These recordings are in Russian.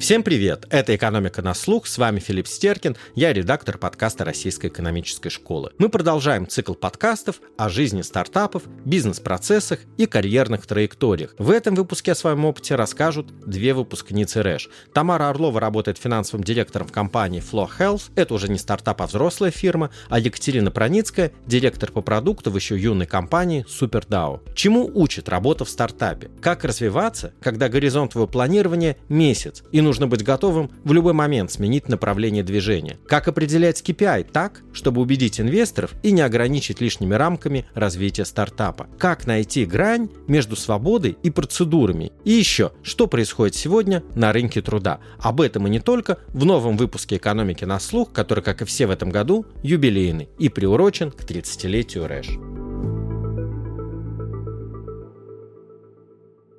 Всем привет! Это «Экономика на слух». С вами Филипп Стеркин. Я редактор подкаста Российской экономической школы. Мы продолжаем цикл подкастов о жизни стартапов, бизнес-процессах и карьерных траекториях. В этом выпуске о своем опыте расскажут две выпускницы РЭШ. Тамара Орлова работает финансовым директором в компании Flow Health. Это уже не стартап, а взрослая фирма. А Екатерина Проницкая – директор по продукту в еще юной компании SuperDAO. Чему учит работа в стартапе? Как развиваться, когда горизонт твоего планирования – месяц, и нужно быть готовым в любой момент сменить направление движения. Как определять KPI так, чтобы убедить инвесторов и не ограничить лишними рамками развития стартапа. Как найти грань между свободой и процедурами. И еще, что происходит сегодня на рынке труда. Об этом и не только в новом выпуске «Экономики на слух», который, как и все в этом году, юбилейный и приурочен к 30-летию РЭШ.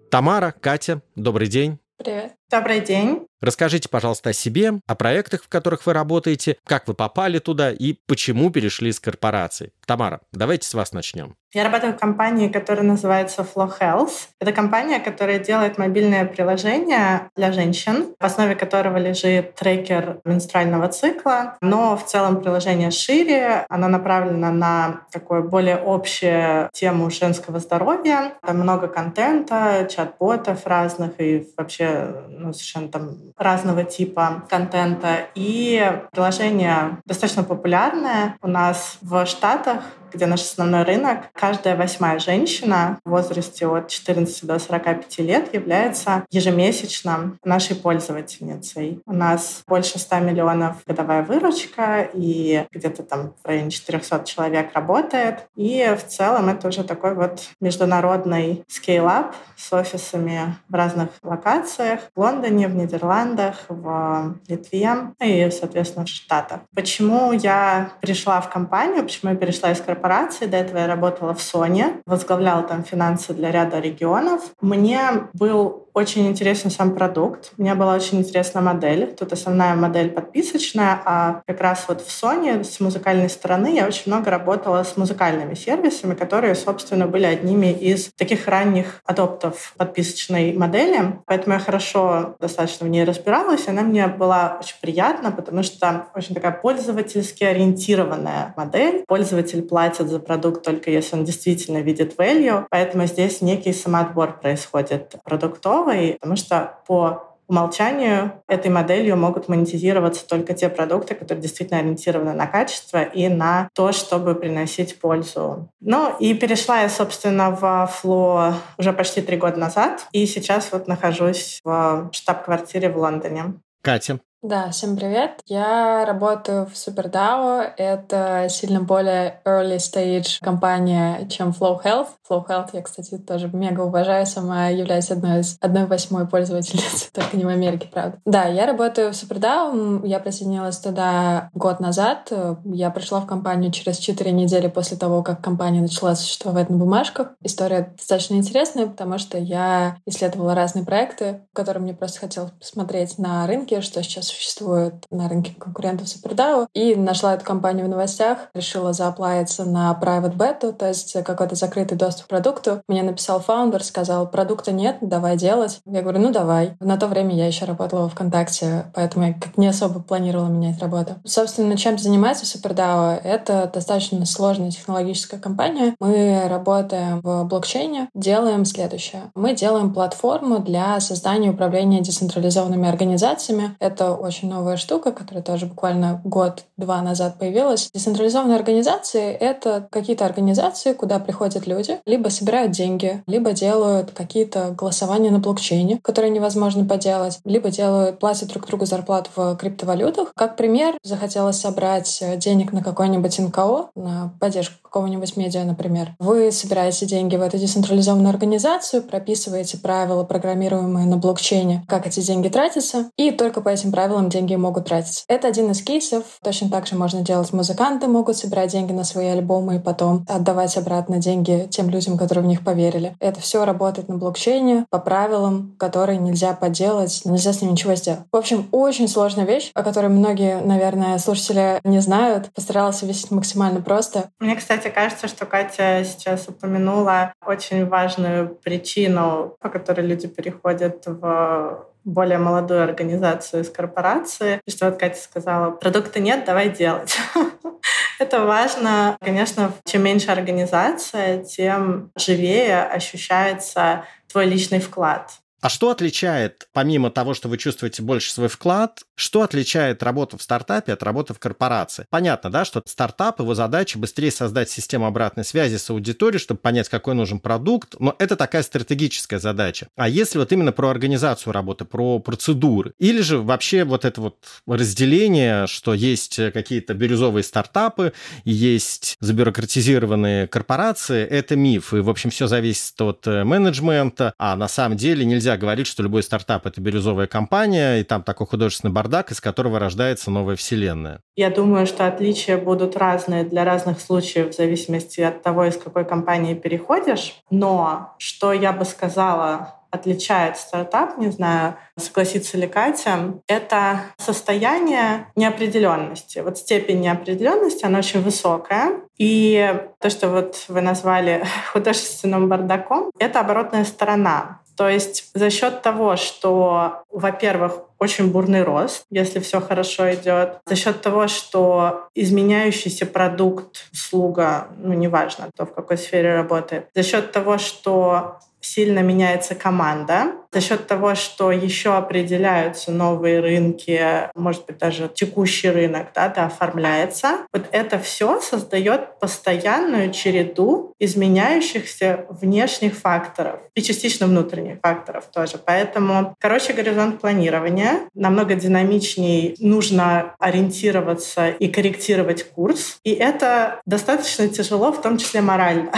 Тамара, Катя, добрый день. Привет. Добрый день. Расскажите, пожалуйста, о себе, о проектах, в которых вы работаете, как вы попали туда и почему перешли из корпорации. Тамара, давайте с вас начнем. Я работаю в компании, которая называется Flow Health. Это компания, которая делает мобильное приложение для женщин, в основе которого лежит трекер менструального цикла. Но в целом приложение шире, оно направлено на такую более общую тему женского здоровья. Там много контента, чат-ботов разных и вообще ну, совершенно там разного типа контента. И приложение достаточно популярное у нас в Штатах где наш основной рынок, каждая восьмая женщина в возрасте от 14 до 45 лет является ежемесячно нашей пользовательницей. У нас больше 100 миллионов годовая выручка, и где-то там в районе 400 человек работает. И в целом это уже такой вот международный скейлап с офисами в разных локациях. В Лондоне, в Нидерландах, в Литве и, соответственно, в Штатах. Почему я пришла в компанию, почему я перешла из корпорации корпорации. До этого я работала в Sony, возглавляла там финансы для ряда регионов. Мне был очень интересен сам продукт. Мне была очень интересна модель. Тут основная модель подписочная, а как раз вот в Sony с музыкальной стороны я очень много работала с музыкальными сервисами, которые, собственно, были одними из таких ранних адоптов подписочной модели. Поэтому я хорошо достаточно в ней разбиралась. Она мне была очень приятна, потому что очень такая пользовательски ориентированная модель. Пользователь платит за продукт только если он действительно видит value. Поэтому здесь некий самоотбор происходит продуктов новой, потому что по умолчанию этой моделью могут монетизироваться только те продукты, которые действительно ориентированы на качество и на то, чтобы приносить пользу. Ну и перешла я, собственно, в Flow уже почти три года назад, и сейчас вот нахожусь в штаб-квартире в Лондоне. Катя, да, всем привет. Я работаю в SuperDAO. Это сильно более early stage компания, чем Flow Health. Flow Health я, кстати, тоже мега уважаю. Сама являюсь одной из одной восьмой пользовательницы, только не в Америке, правда. Да, я работаю в SuperDAO. Я присоединилась туда год назад. Я пришла в компанию через 4 недели после того, как компания начала существовать на бумажках. История достаточно интересная, потому что я исследовала разные проекты, которые мне просто хотелось посмотреть на рынке, что сейчас существует на рынке конкурентов SuperDAO, и нашла эту компанию в новостях, решила зааплавиться на private beta, то есть какой-то закрытый доступ к продукту. Мне написал фаундер, сказал, продукта нет, давай делать. Я говорю, ну давай. На то время я еще работала во ВКонтакте, поэтому я как не особо планировала менять работу. Собственно, чем занимается SuperDAO? Это достаточно сложная технологическая компания. Мы работаем в блокчейне, делаем следующее. Мы делаем платформу для создания и управления децентрализованными организациями. Это очень новая штука, которая тоже буквально год-два назад появилась. Децентрализованные организации — это какие-то организации, куда приходят люди, либо собирают деньги, либо делают какие-то голосования на блокчейне, которые невозможно поделать, либо делают, платят друг другу зарплату в криптовалютах. Как пример, захотелось собрать денег на какой-нибудь НКО, на поддержку какого-нибудь медиа, например. Вы собираете деньги в эту децентрализованную организацию, прописываете правила, программируемые на блокчейне, как эти деньги тратятся, и только по этим правилам деньги могут тратиться. Это один из кейсов. Точно так же можно делать. Музыканты могут собирать деньги на свои альбомы и потом отдавать обратно деньги тем людям, которые в них поверили. Это все работает на блокчейне по правилам, которые нельзя поделать, нельзя с ним ничего сделать. В общем, очень сложная вещь, о которой многие, наверное, слушатели не знают. Постаралась объяснить максимально просто. Мне, кстати, кажется, что Катя сейчас упомянула очень важную причину, по которой люди переходят в более молодую организацию из корпорации. И что вот Катя сказала, продукта нет, давай делать. Это важно. Конечно, чем меньше организация, тем живее ощущается твой личный вклад. А что отличает, помимо того, что вы чувствуете больше свой вклад, что отличает работу в стартапе от работы в корпорации? Понятно, да, что стартап, его задача быстрее создать систему обратной связи с аудиторией, чтобы понять, какой нужен продукт, но это такая стратегическая задача. А если вот именно про организацию работы, про процедуры, или же вообще вот это вот разделение, что есть какие-то бирюзовые стартапы, есть забюрократизированные корпорации, это миф, и, в общем, все зависит от э, менеджмента, а на самом деле нельзя нельзя говорить, что любой стартап — это бирюзовая компания, и там такой художественный бардак, из которого рождается новая вселенная. Я думаю, что отличия будут разные для разных случаев в зависимости от того, из какой компании переходишь. Но что я бы сказала отличает стартап, не знаю, согласится ли Катя, это состояние неопределенности. Вот степень неопределенности, она очень высокая. И то, что вот вы назвали художественным бардаком, это оборотная сторона. То есть за счет того, что, во-первых, очень бурный рост, если все хорошо идет, за счет того, что изменяющийся продукт, услуга, ну неважно, кто в какой сфере работает, за счет того, что сильно меняется команда за счет того, что еще определяются новые рынки, может быть, даже текущий рынок да, да, оформляется. Вот это все создает постоянную череду изменяющихся внешних факторов и частично внутренних факторов тоже. Поэтому, короче, горизонт планирования намного динамичней, нужно ориентироваться и корректировать курс. И это достаточно тяжело, в том числе морально.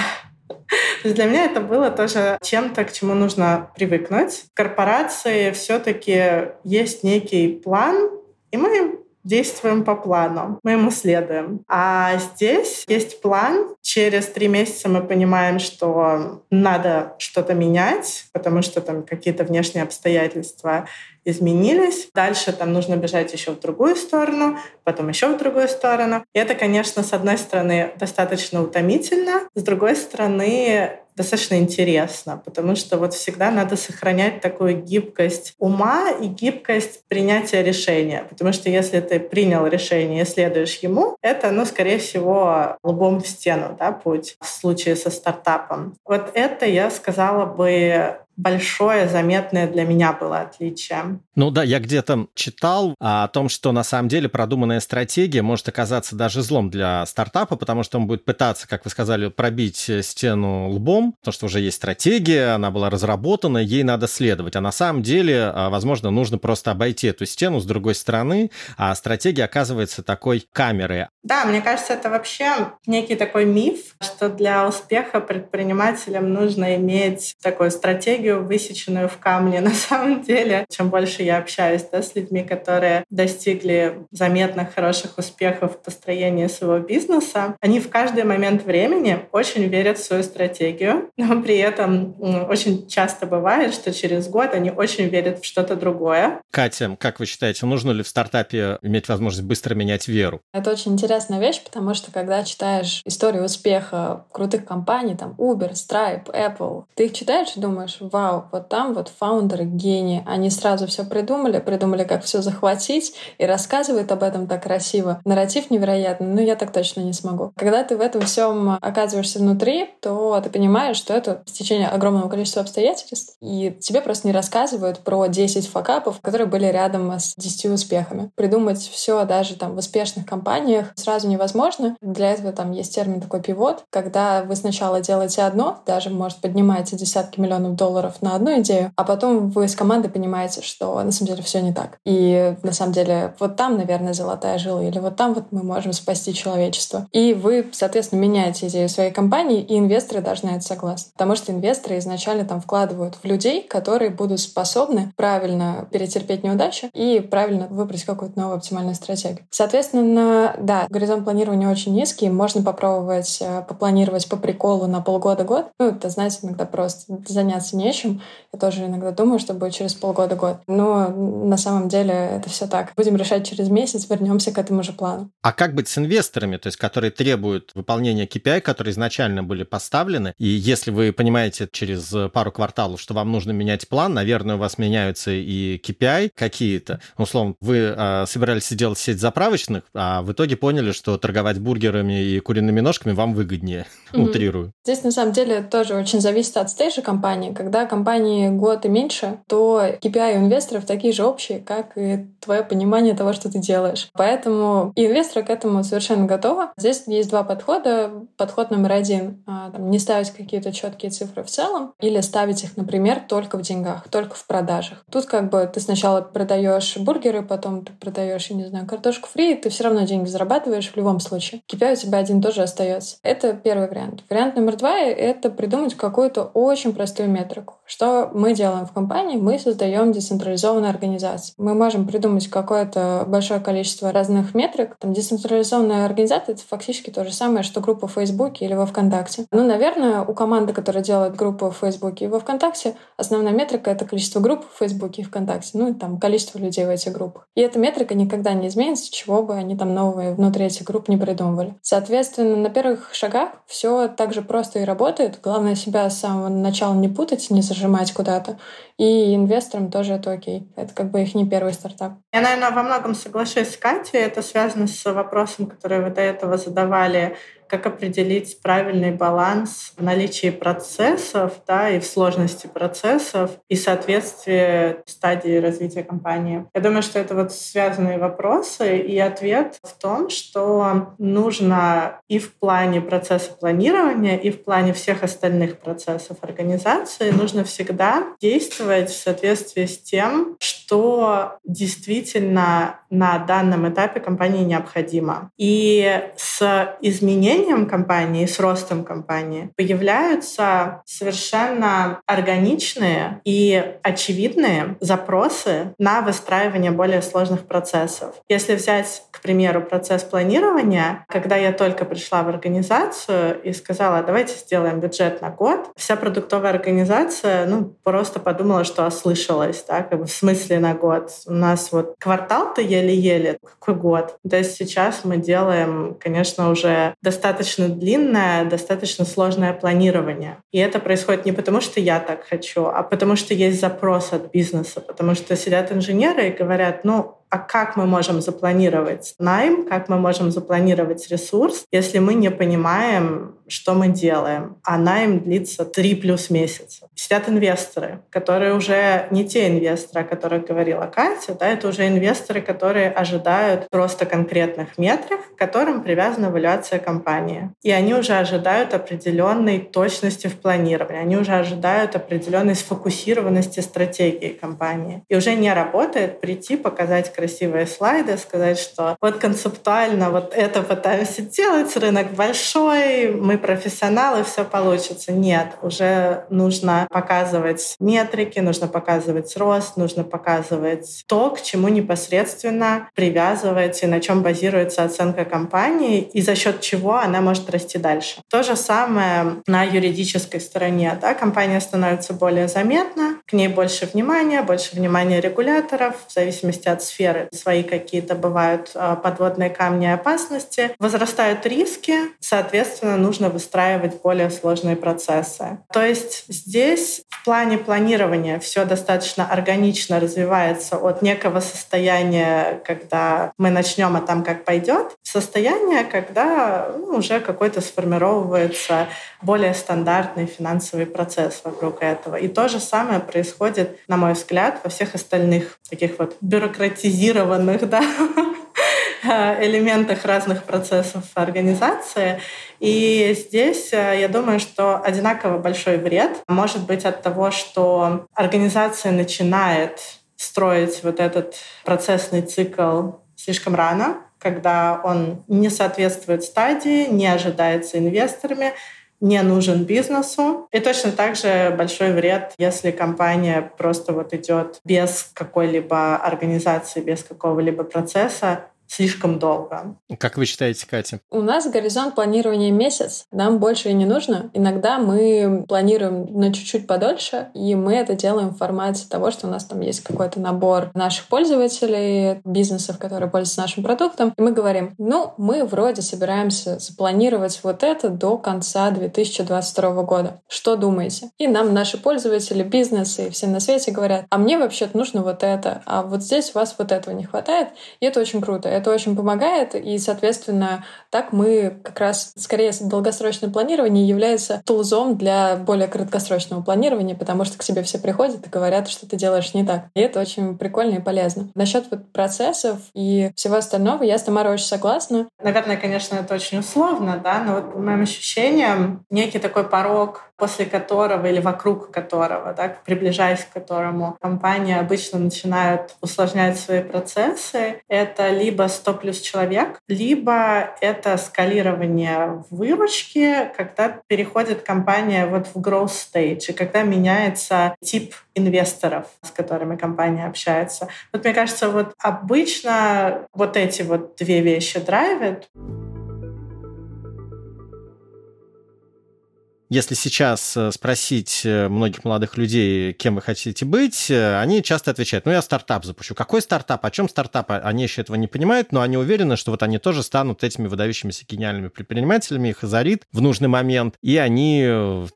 Для меня это было тоже чем-то, к чему нужно привыкнуть. В корпорации все-таки есть некий план, и мы действуем по плану, мы ему следуем. А здесь есть план. Через три месяца мы понимаем, что надо что-то менять, потому что там какие-то внешние обстоятельства изменились. Дальше там нужно бежать еще в другую сторону, потом еще в другую сторону. И это, конечно, с одной стороны достаточно утомительно, с другой стороны достаточно интересно, потому что вот всегда надо сохранять такую гибкость ума и гибкость принятия решения. Потому что если ты принял решение и следуешь ему, это, ну, скорее всего, лбом в стену, да, путь в случае со стартапом. Вот это, я сказала бы, большое, заметное для меня было отличие. Ну да, я где-то читал о том, что на самом деле продуманная стратегия может оказаться даже злом для стартапа, потому что он будет пытаться, как вы сказали, пробить стену лбом, потому что уже есть стратегия, она была разработана, ей надо следовать. А на самом деле, а, возможно, нужно просто обойти эту стену с другой стороны, а стратегия оказывается такой камерой. Да, мне кажется, это вообще некий такой миф, что для успеха предпринимателям нужно иметь такую стратегию, стратегию, высеченную в камне. На самом деле, чем больше я общаюсь да, с людьми, которые достигли заметных хороших успехов в построении своего бизнеса, они в каждый момент времени очень верят в свою стратегию, но при этом очень часто бывает, что через год они очень верят в что-то другое. Катя, как вы считаете, нужно ли в стартапе иметь возможность быстро менять веру? Это очень интересная вещь, потому что когда читаешь историю успеха крутых компаний, там Uber, Stripe, Apple, ты их читаешь и думаешь, вау, вот там вот фаундеры гении. Они сразу все придумали, придумали, как все захватить, и рассказывают об этом так красиво. Нарратив невероятный, но я так точно не смогу. Когда ты в этом всем оказываешься внутри, то ты понимаешь, что это стечение огромного количества обстоятельств, и тебе просто не рассказывают про 10 факапов, которые были рядом с 10 успехами. Придумать все даже там в успешных компаниях сразу невозможно. Для этого там есть термин такой пивот, когда вы сначала делаете одно, даже, может, поднимаете десятки миллионов долларов долларов на одну идею, а потом вы с командой понимаете, что на самом деле все не так. И на самом деле вот там, наверное, золотая жила, или вот там вот мы можем спасти человечество. И вы, соответственно, меняете идею своей компании, и инвесторы должны это согласны. Потому что инвесторы изначально там вкладывают в людей, которые будут способны правильно перетерпеть неудачу и правильно выбрать какую-то новую оптимальную стратегию. Соответственно, да, горизонт планирования очень низкий, можно попробовать э, попланировать по приколу на полгода-год. Ну, это, знаете, иногда просто заняться нечем. Я тоже иногда думаю, что будет через полгода-год. Но на самом деле это все так. Будем решать через месяц, вернемся к этому же плану. А как быть с инвесторами, то есть которые требуют выполнения KPI, которые изначально были поставлены, и если вы понимаете через пару кварталов, что вам нужно менять план, наверное, у вас меняются и KPI какие-то. Условно, вы э, собирались делать сеть заправочных, а в итоге поняли, что торговать бургерами и куриными ножками вам выгоднее. Mm-hmm. Утрирую. Здесь, на самом деле, тоже очень зависит от стейжа компании. Когда компании год и меньше, то KPI у инвесторов такие же общие, как и твое понимание того, что ты делаешь. Поэтому и инвесторы к этому совершенно готовы. Здесь есть два подхода. Подход номер один а, — не ставить какие-то четкие цифры в целом или ставить их, например, только в деньгах, только в продажах. Тут как бы ты сначала продаешь бургеры, потом ты продаешь, я не знаю, картошку фри, ты все равно деньги зарабатываешь в любом случае. KPI у тебя один тоже остается. Это первый вариант. Вариант номер два — это придумать какую-то очень простую метрику. Что мы делаем в компании? Мы создаем децентрализованную организацию. Мы можем придумать какое-то большое количество разных метрик. Там децентрализованная организация — это фактически то же самое, что группа в Фейсбуке или во ВКонтакте. Ну, наверное, у команды, которая делает группу в Фейсбуке и во ВКонтакте, основная метрика — это количество групп в Фейсбуке и ВКонтакте. Ну, и там количество людей в этих группах. И эта метрика никогда не изменится, чего бы они там новые внутри этих групп не придумывали. Соответственно, на первых шагах все так же просто и работает. Главное себя с самого начала не путать, не зажимать куда-то. И инвесторам тоже это окей. Это как бы их не первый стартап. Я, наверное, во многом соглашусь с Катей. Это связано с вопросом, который вы до этого задавали как определить правильный баланс в наличии процессов да, и в сложности процессов и соответствии стадии развития компании. Я думаю, что это вот связанные вопросы, и ответ в том, что нужно и в плане процесса планирования, и в плане всех остальных процессов организации нужно всегда действовать в соответствии с тем, что действительно на данном этапе компании необходимо. И с изменением компании, с ростом компании появляются совершенно органичные и очевидные запросы на выстраивание более сложных процессов. Если взять, к примеру, процесс планирования, когда я только пришла в организацию и сказала, давайте сделаем бюджет на год, вся продуктовая организация ну, просто подумала, что ослышалась, да, как бы в смысле на год. У нас вот квартал-то еле-еле, какой год? То есть сейчас мы делаем, конечно, уже достаточно длинное, достаточно сложное планирование. И это происходит не потому, что я так хочу, а потому что есть запрос от бизнеса, потому что сидят инженеры и говорят, ну, а как мы можем запланировать найм, как мы можем запланировать ресурс, если мы не понимаем, что мы делаем, а найм длится 3 плюс месяца. Сидят инвесторы, которые уже не те инвесторы, о которых говорила Катя, да, это уже инвесторы, которые ожидают просто конкретных метрик, к которым привязана эвалюация компании. И они уже ожидают определенной точности в планировании, они уже ожидают определенной сфокусированности стратегии компании. И уже не работает прийти, показать красивые слайды, сказать, что вот концептуально вот это пытаемся делать, рынок большой, мы профессионалы, все получится. Нет, уже нужно показывать метрики, нужно показывать рост, нужно показывать то, к чему непосредственно привязывать и на чем базируется оценка компании и за счет чего она может расти дальше. То же самое на юридической стороне. Да? Компания становится более заметна, к ней больше внимания, больше внимания регуляторов в зависимости от сферы сферы. Свои какие-то бывают а, подводные камни опасности. Возрастают риски, соответственно, нужно выстраивать более сложные процессы. То есть здесь в плане планирования все достаточно органично развивается от некого состояния, когда мы начнем, а там как пойдет, состояние, когда ну, уже какой-то сформировывается более стандартный финансовый процесс вокруг этого. И то же самое происходит, на мой взгляд, во всех остальных таких вот бюрократизированных да, э, элементах разных процессов организации. И здесь я думаю, что одинаково большой вред может быть от того, что организация начинает строить вот этот процессный цикл слишком рано, когда он не соответствует стадии, не ожидается инвесторами, не нужен бизнесу. И точно так же большой вред, если компания просто вот идет без какой-либо организации, без какого-либо процесса, слишком долго. Как вы считаете, Катя? У нас горизонт планирования месяц. Нам больше и не нужно. Иногда мы планируем на чуть-чуть подольше, и мы это делаем в формате того, что у нас там есть какой-то набор наших пользователей, бизнесов, которые пользуются нашим продуктом, и мы говорим, ну, мы вроде собираемся запланировать вот это до конца 2022 года. Что думаете? И нам наши пользователи, бизнесы и все на свете говорят, а мне вообще-то нужно вот это, а вот здесь у вас вот этого не хватает, и это очень круто. Это очень помогает, и, соответственно, так мы как раз скорее долгосрочное планирование является тулзом для более краткосрочного планирования, потому что к себе все приходят и говорят, что ты делаешь не так. И это очень прикольно и полезно. Насчет вот процессов и всего остального я с Тамарой очень согласна. Наверное, конечно, это очень условно, да, но вот по моим ощущениям некий такой порог, после которого или вокруг которого, да, приближаясь к которому компании обычно начинают усложнять свои процессы, это либо 100 плюс человек, либо это скалирование выручки, когда переходит компания вот в growth stage, и когда меняется тип инвесторов, с которыми компания общается. Вот мне кажется, вот обычно вот эти вот две вещи драйвят. Если сейчас э, спросить э, многих молодых людей, кем вы хотите быть, э, они часто отвечают, ну, я стартап запущу. Какой стартап? О чем стартап? Они еще этого не понимают, но они уверены, что вот они тоже станут этими выдающимися гениальными предпринимателями, их озарит в нужный момент, и они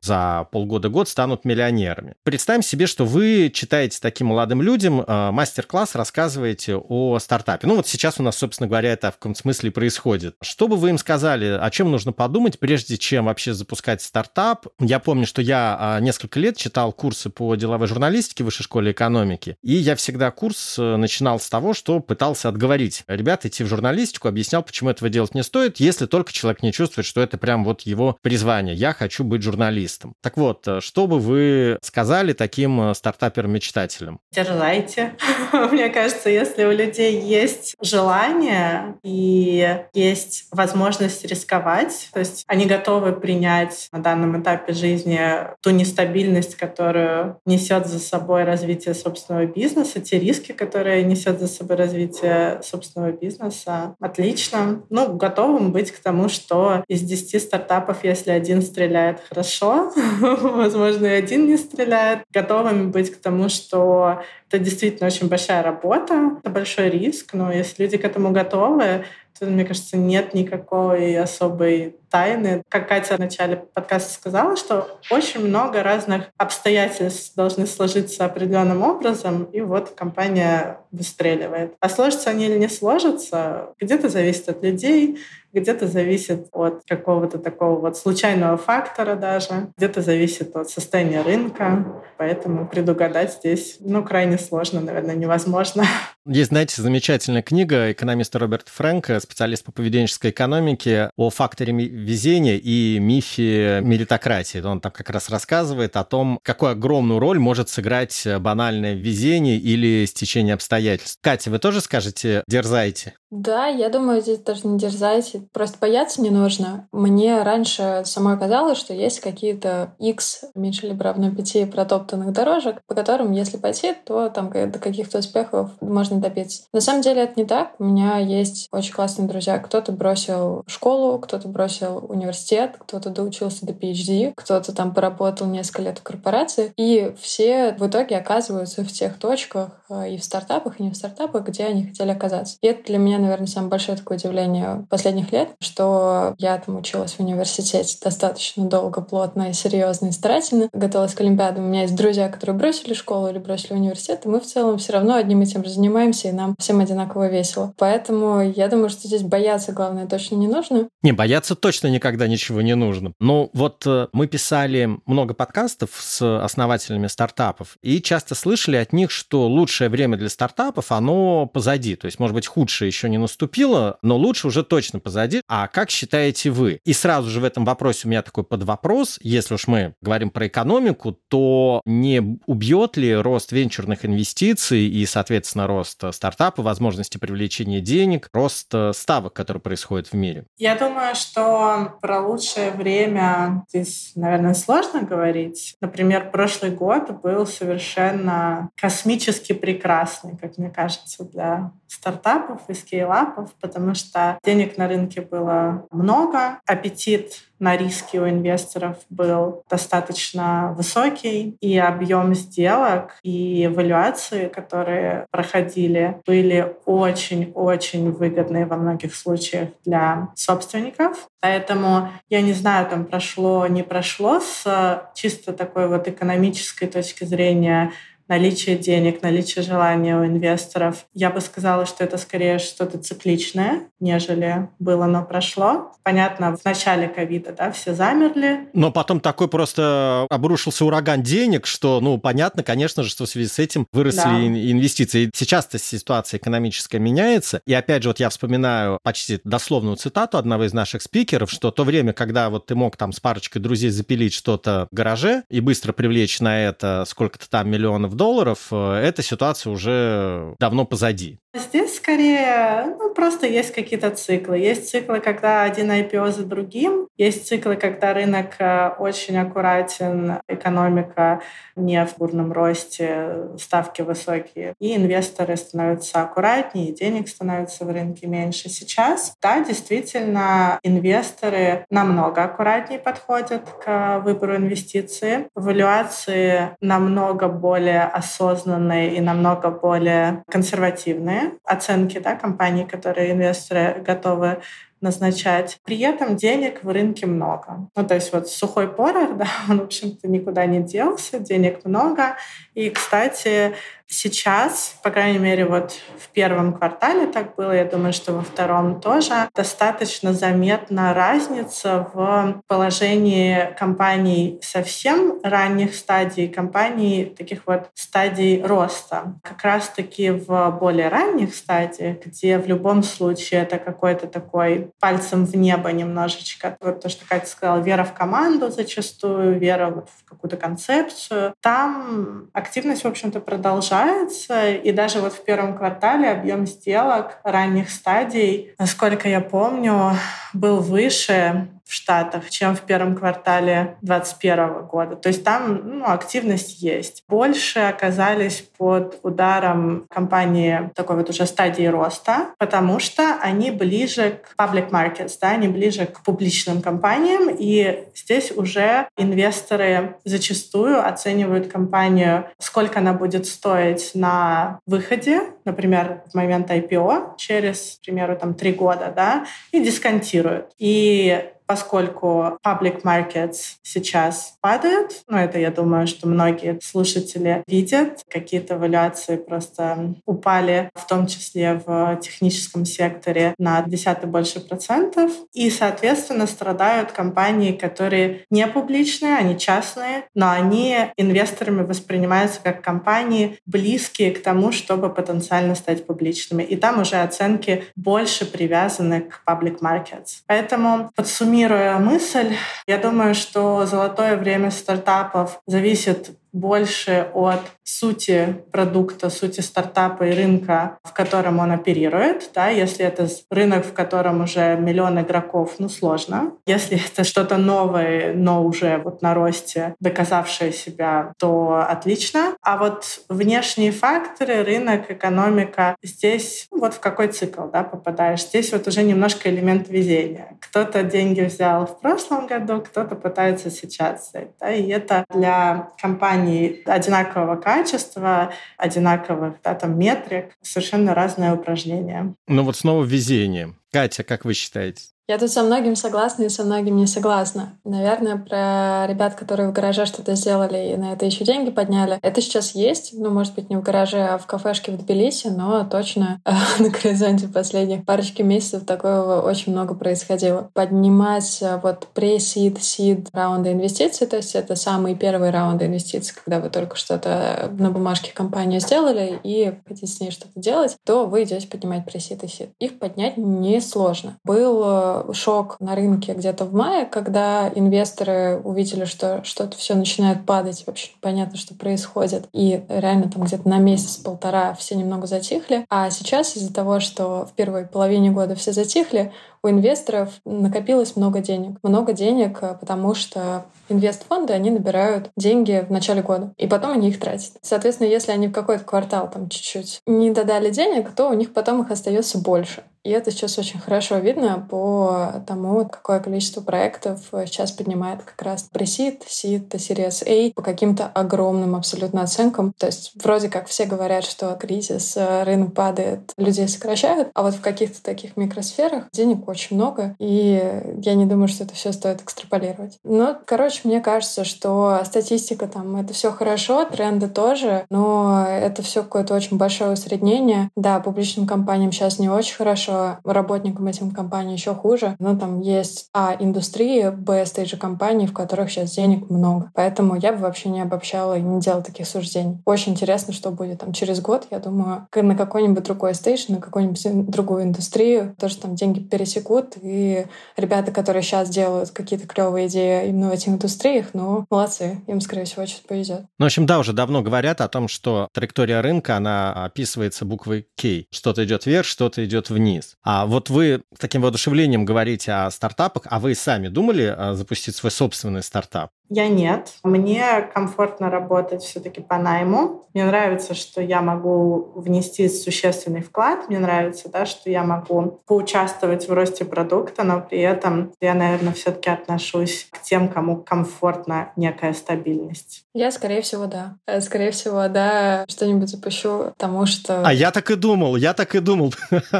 за полгода-год станут миллионерами. Представим себе, что вы читаете таким молодым людям мастер-класс, рассказываете о стартапе. Ну, вот сейчас у нас, собственно говоря, это в каком смысле происходит. Что бы вы им сказали, о чем нужно подумать, прежде чем вообще запускать стартап, стартап. Я помню, что я а, несколько лет читал курсы по деловой журналистике в высшей школе экономики, и я всегда курс э, начинал с того, что пытался отговорить ребят идти в журналистику, объяснял, почему этого делать не стоит, если только человек не чувствует, что это прям вот его призвание. Я хочу быть журналистом. Так вот, э, что бы вы сказали таким э, стартаперам-мечтателям? Дерзайте. Мне кажется, если у людей есть желание и есть возможность рисковать, то есть они готовы принять на данном этапе жизни ту нестабильность, которую несет за собой развитие собственного бизнеса, те риски, которые несет за собой развитие собственного бизнеса. Отлично. Ну, готовым быть к тому, что из 10 стартапов, если один стреляет хорошо, возможно, и один не стреляет. Готовыми быть к тому, что это действительно очень большая работа, это большой риск, но если люди к этому готовы, то, мне кажется, нет никакой особой тайны. Как Катя в начале подкаста сказала, что очень много разных обстоятельств должны сложиться определенным образом, и вот компания выстреливает. А сложатся они или не сложатся, где-то зависит от людей, где-то зависит от какого-то такого вот случайного фактора даже, где-то зависит от состояния рынка, поэтому предугадать здесь, ну, крайне сложно, наверное, невозможно. Есть, знаете, замечательная книга экономиста Роберта Фрэнка, специалист по поведенческой экономике, о факторе везения и мифе меритократии. Он там как раз рассказывает о том, какую огромную роль может сыграть банальное везение или стечение обстоятельств. Катя, вы тоже скажете «дерзайте»? Да, я думаю, здесь даже не дерзайте. Просто бояться не нужно. Мне раньше самой казалось, что есть какие-то X меньше либо равно 5 протоптанных дорожек, по которым, если пойти, то там до каких-то успехов можно добиться. На самом деле это не так. У меня есть очень классные друзья. Кто-то бросил школу, кто-то бросил университет, кто-то доучился до PhD, кто-то там поработал несколько лет в корпорации. И все в итоге оказываются в тех точках э, и в стартапах, и не в стартапах, где они хотели оказаться. И это для меня наверное, самое большое такое удивление последних лет, что я там училась в университете достаточно долго, плотно и серьезно и старательно, готовилась к Олимпиадам. У меня есть друзья, которые бросили школу или бросили университет, и мы в целом все равно одним и тем же занимаемся, и нам всем одинаково весело. Поэтому я думаю, что здесь бояться, главное, точно не нужно. Не, бояться точно никогда ничего не нужно. Но вот э, мы писали много подкастов с основателями стартапов, и часто слышали от них, что лучшее время для стартапов, оно позади. То есть, может быть, худшее еще еще не наступило, но лучше уже точно позади. А как считаете вы? И сразу же в этом вопросе у меня такой подвопрос. Если уж мы говорим про экономику, то не убьет ли рост венчурных инвестиций и, соответственно, рост стартапа, возможности привлечения денег, рост ставок, который происходит в мире? Я думаю, что про лучшее время здесь, наверное, сложно говорить. Например, прошлый год был совершенно космически прекрасный, как мне кажется, для стартапов и скейлапов, потому что денег на рынке было много, аппетит на риски у инвесторов был достаточно высокий, и объем сделок и эвалюации, которые проходили, были очень-очень выгодные во многих случаях для собственников. Поэтому я не знаю, там прошло, не прошло с чисто такой вот экономической точки зрения наличие денег, наличие желания у инвесторов. Я бы сказала, что это скорее что-то цикличное, нежели было, но прошло. Понятно, в начале ковида, да, все замерли. Но потом такой просто обрушился ураган денег, что, ну, понятно, конечно же, что в связи с этим выросли да. инвестиции. Сейчас-то ситуация экономическая меняется. И опять же, вот я вспоминаю почти дословную цитату одного из наших спикеров, что то время, когда вот ты мог там с парочкой друзей запилить что-то в гараже и быстро привлечь на это сколько-то там миллионов долларов, э, эта ситуация уже давно позади. Здесь скорее ну, просто есть какие-то циклы. Есть циклы, когда один IPO за другим. Есть циклы, когда рынок э, очень аккуратен, экономика не в бурном росте, ставки высокие. И инвесторы становятся аккуратнее, денег становится в рынке меньше. Сейчас, да, действительно, инвесторы намного аккуратнее подходят к выбору инвестиций. Валюации намного более осознанные и намного более консервативные оценки да, компаний, которые инвесторы готовы назначать. При этом денег в рынке много. Ну, то есть вот сухой порох, да, он, в общем-то, никуда не делся, денег много. И, кстати, Сейчас, по крайней мере, вот в первом квартале так было, я думаю, что во втором тоже, достаточно заметна разница в положении компаний совсем ранних стадий, компаний таких вот стадий роста. Как раз-таки в более ранних стадиях, где в любом случае это какой-то такой пальцем в небо немножечко, вот то, что Катя сказала, вера в команду зачастую, вера вот в какую-то концепцию, там активность, в общем-то, продолжается. И даже вот в первом квартале объем сделок ранних стадий, насколько я помню, был выше в Штатах, чем в первом квартале 2021 года. То есть там ну, активность есть. Больше оказались под ударом компании такой вот уже стадии роста, потому что они ближе к public markets, да, они ближе к публичным компаниям, и здесь уже инвесторы зачастую оценивают компанию, сколько она будет стоить на выходе, например, в момент IPO через, к примеру, там три года, да, и дисконтируют. И поскольку public markets сейчас падают, ну это я думаю, что многие слушатели видят, какие-то валюации просто упали, в том числе в техническом секторе на десятый больше процентов, и, соответственно, страдают компании, которые не публичные, они частные, но они инвесторами воспринимаются как компании, близкие к тому, чтобы потенциально стать публичными. И там уже оценки больше привязаны к public markets. Поэтому подсуммируя Суммируя мысль, я думаю, что золотое время стартапов зависит больше от сути продукта, сути стартапа и рынка, в котором он оперирует. Да? Если это рынок, в котором уже миллион игроков, ну, сложно. Если это что-то новое, но уже вот на росте, доказавшее себя, то отлично. А вот внешние факторы, рынок, экономика, здесь ну, вот в какой цикл да, попадаешь. Здесь вот уже немножко элемент везения. Кто-то деньги взял в прошлом году, кто-то пытается сейчас. Да? И это для компании компаний одинакового качества, одинаковых да, там, метрик, совершенно разное упражнение. Ну вот снова везение. Катя, как вы считаете? Я тут со многим согласна и со многим не согласна. Наверное, про ребят, которые в гараже что-то сделали и на это еще деньги подняли. Это сейчас есть. Ну, может быть, не в гараже, а в кафешке в Тбилиси, но точно на горизонте последних парочки месяцев такого очень много происходило. Поднимать э, вот pre-seed, seed раунды инвестиций, то есть это самые первые раунды инвестиций, когда вы только что-то на бумажке компанию сделали и хотите с ней что-то делать, то вы идете поднимать pre-seed и seed. Их поднять несложно. Был э, шок на рынке где-то в мае, когда инвесторы увидели, что что-то все начинает падать, вообще непонятно, что происходит. И реально там где-то на месяц-полтора все немного затихли. А сейчас из-за того, что в первой половине года все затихли, у инвесторов накопилось много денег. Много денег, э, потому что инвестфонды, они набирают деньги в начале года, и потом они их тратят. Соответственно, если они в какой-то квартал там чуть-чуть не додали денег, то у них потом их остается больше. И это сейчас очень хорошо видно по тому, какое количество проектов сейчас поднимает как раз пресид, сид, Series A по каким-то огромным абсолютно оценкам. То есть вроде как все говорят, что кризис, э, рынок падает, людей сокращают, а вот в каких-то таких микросферах денег очень много, и я не думаю, что это все стоит экстраполировать. Но, короче, мне кажется, что статистика там, это все хорошо, тренды тоже, но это все какое-то очень большое усреднение. Да, публичным компаниям сейчас не очень хорошо, работникам этим компаний еще хуже. Но там есть А индустрии, Б стейджи компаний, в которых сейчас денег много. Поэтому я бы вообще не обобщала и не делала таких суждений. Очень интересно, что будет там через год. Я думаю, на какой-нибудь другой стейдж, на какую-нибудь другую индустрию тоже там деньги пересекут. И ребята, которые сейчас делают какие-то клевые идеи именно в этих индустриях, ну, молодцы. Им, скорее всего, очень повезет. Ну, в общем, да, уже давно говорят о том, что траектория рынка, она описывается буквой K. Что-то идет вверх, что-то идет вниз бизнес. А вот вы с таким воодушевлением говорите о стартапах, а вы сами думали а, запустить свой собственный стартап? Я нет. Мне комфортно работать все-таки по найму. Мне нравится, что я могу внести существенный вклад. Мне нравится, да, что я могу поучаствовать в росте продукта, но при этом я, наверное, все-таки отношусь к тем, кому комфортна некая стабильность. Я, скорее всего, да. Э, скорее всего, да, что-нибудь запущу, потому что... А я так и думал, я так и думал.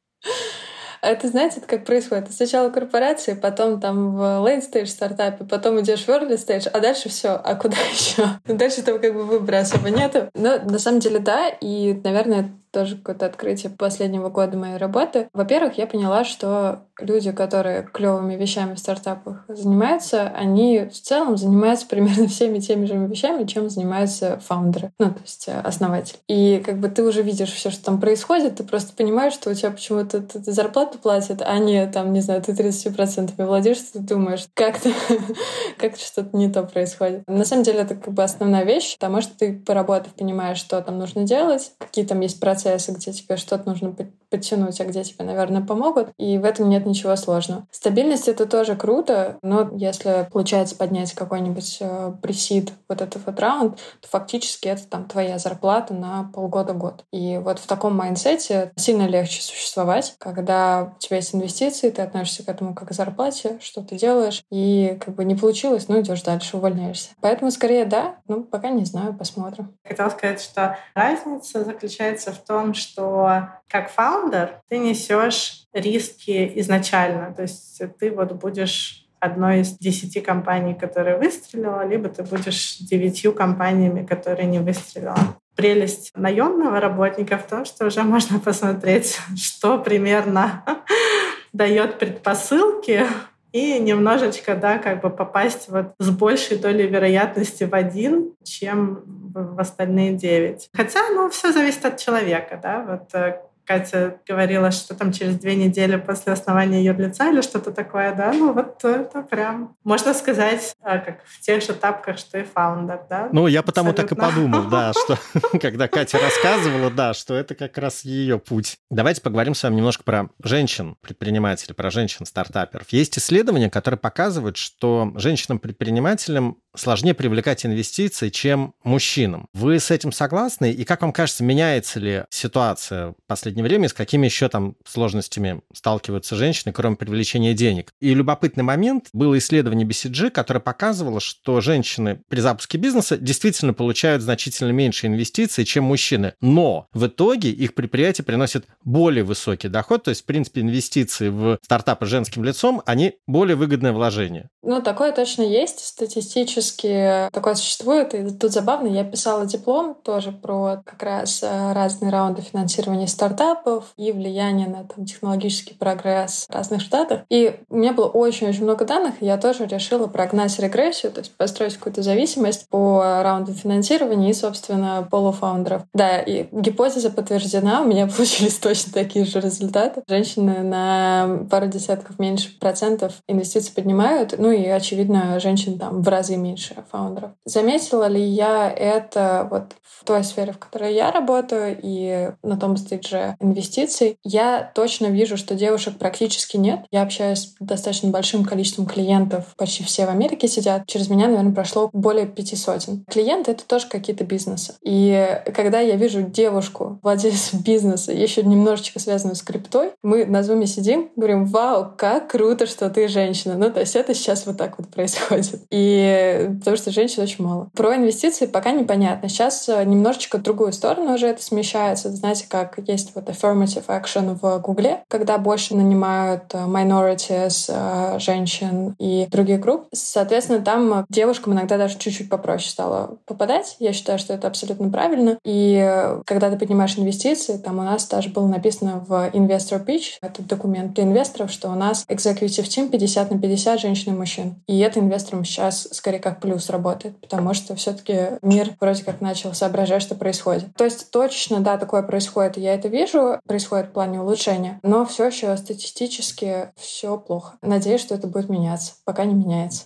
Это, знаете, это как происходит. Ты сначала корпорации, потом там в late stage стартапе, потом идешь в early stage, а дальше все. А куда еще? Дальше там как бы выбора особо нету. Но на самом деле да, и, наверное, тоже какое-то открытие последнего года моей работы. Во-первых, я поняла, что люди, которые клевыми вещами в стартапах занимаются, они в целом занимаются примерно всеми теми же вещами, чем занимаются фаундеры, ну, то есть э, основатель. И как бы ты уже видишь все, что там происходит, ты просто понимаешь, что у тебя почему-то зарплату платят, а не там, не знаю, ты 30% владеешь, ты думаешь, как-то как что-то не то происходит. На самом деле это как бы основная вещь, потому что ты, поработав, понимаешь, что там нужно делать, какие там есть процессы, процессы, где тебе что-то нужно подтянуть, а где тебе, наверное, помогут. И в этом нет ничего сложного. Стабильность — это тоже круто, но если получается поднять какой-нибудь э, pre-seed, вот этот вот раунд, то фактически это там твоя зарплата на полгода-год. И вот в таком mindset е сильно легче существовать, когда у тебя есть инвестиции, ты относишься к этому как к зарплате, что ты делаешь, и как бы не получилось, ну идешь дальше, увольняешься. Поэтому скорее да, ну пока не знаю, посмотрим. Хотела сказать, что разница заключается в том, что как фаундер ты несешь риски изначально. То есть ты вот будешь одной из десяти компаний, которая выстрелила, либо ты будешь девятью компаниями, которые не выстрелила. Прелесть наемного работника в том, что уже можно посмотреть, что примерно дает предпосылки и немножечко, да, как бы попасть вот с большей долей вероятности в один, чем в остальные девять. Хотя, ну, все зависит от человека, да, вот э, Катя говорила, что там через две недели после основания ее лица или что-то такое, да, ну вот это прям, можно сказать, а, как в тех же тапках, что и фаундер, да. Ну, я потому Абсолютно. так и подумал, да, что когда Катя рассказывала, да, что это как раз ее путь. Давайте поговорим с вами немножко про женщин-предпринимателей, про женщин-стартаперов. Есть исследования, которые показывают, что женщинам-предпринимателям сложнее привлекать инвестиции, чем мужчинам. Вы с этим согласны? И как вам кажется, меняется ли ситуация в последнее время, с какими еще там сложностями сталкиваются женщины, кроме привлечения денег? И любопытный момент, было исследование BCG, которое показывало, что женщины при запуске бизнеса действительно получают значительно меньше инвестиций, чем мужчины. Но в итоге их предприятие приносит более высокий доход, то есть, в принципе, инвестиции в стартапы женским лицом, они более выгодное вложение. Ну, такое точно есть. Статистически такое существует. И тут забавно, я писала диплом тоже про как раз э, разные раунды финансирования стартапов и влияние на там, технологический прогресс в разных штатах. И у меня было очень-очень много данных, и я тоже решила прогнать регрессию, то есть построить какую-то зависимость по раунду финансирования и, собственно, полуфаундеров. Да, и гипотеза подтверждена, у меня получились точно такие же результаты. Женщины на пару десятков меньше процентов инвестиций поднимают, ну и, очевидно, женщин там в разы меньше фаундеров. Заметила ли я это вот в той сфере, в которой я работаю, и на том стейдже инвестиций? Я точно вижу, что девушек практически нет. Я общаюсь с достаточно большим количеством клиентов, почти все в Америке сидят. Через меня, наверное, прошло более пяти сотен. Клиенты — это тоже какие-то бизнесы. И когда я вижу девушку, владельца бизнеса, еще немножечко связанную с криптой, мы на зуме сидим, говорим, вау, как круто, что ты женщина. Ну, то есть это сейчас вот так вот происходит. И потому что женщин очень мало. Про инвестиции пока непонятно. Сейчас э, немножечко в другую сторону уже это смещается. Знаете, как есть вот affirmative action в Гугле, когда больше нанимают э, minorities, э, женщин и других групп. Соответственно, там девушкам иногда даже чуть-чуть попроще стало попадать. Я считаю, что это абсолютно правильно. И когда ты поднимаешь инвестиции, там у нас даже было написано в Investor Pitch, этот документ для инвесторов, что у нас executive team 50 на 50 женщин и мужчин. И это инвесторам сейчас скорее как плюс работает, потому что все-таки мир вроде как начал соображать, что происходит. То есть точно, да, такое происходит, я это вижу, происходит в плане улучшения, но все еще статистически все плохо. Надеюсь, что это будет меняться. Пока не меняется.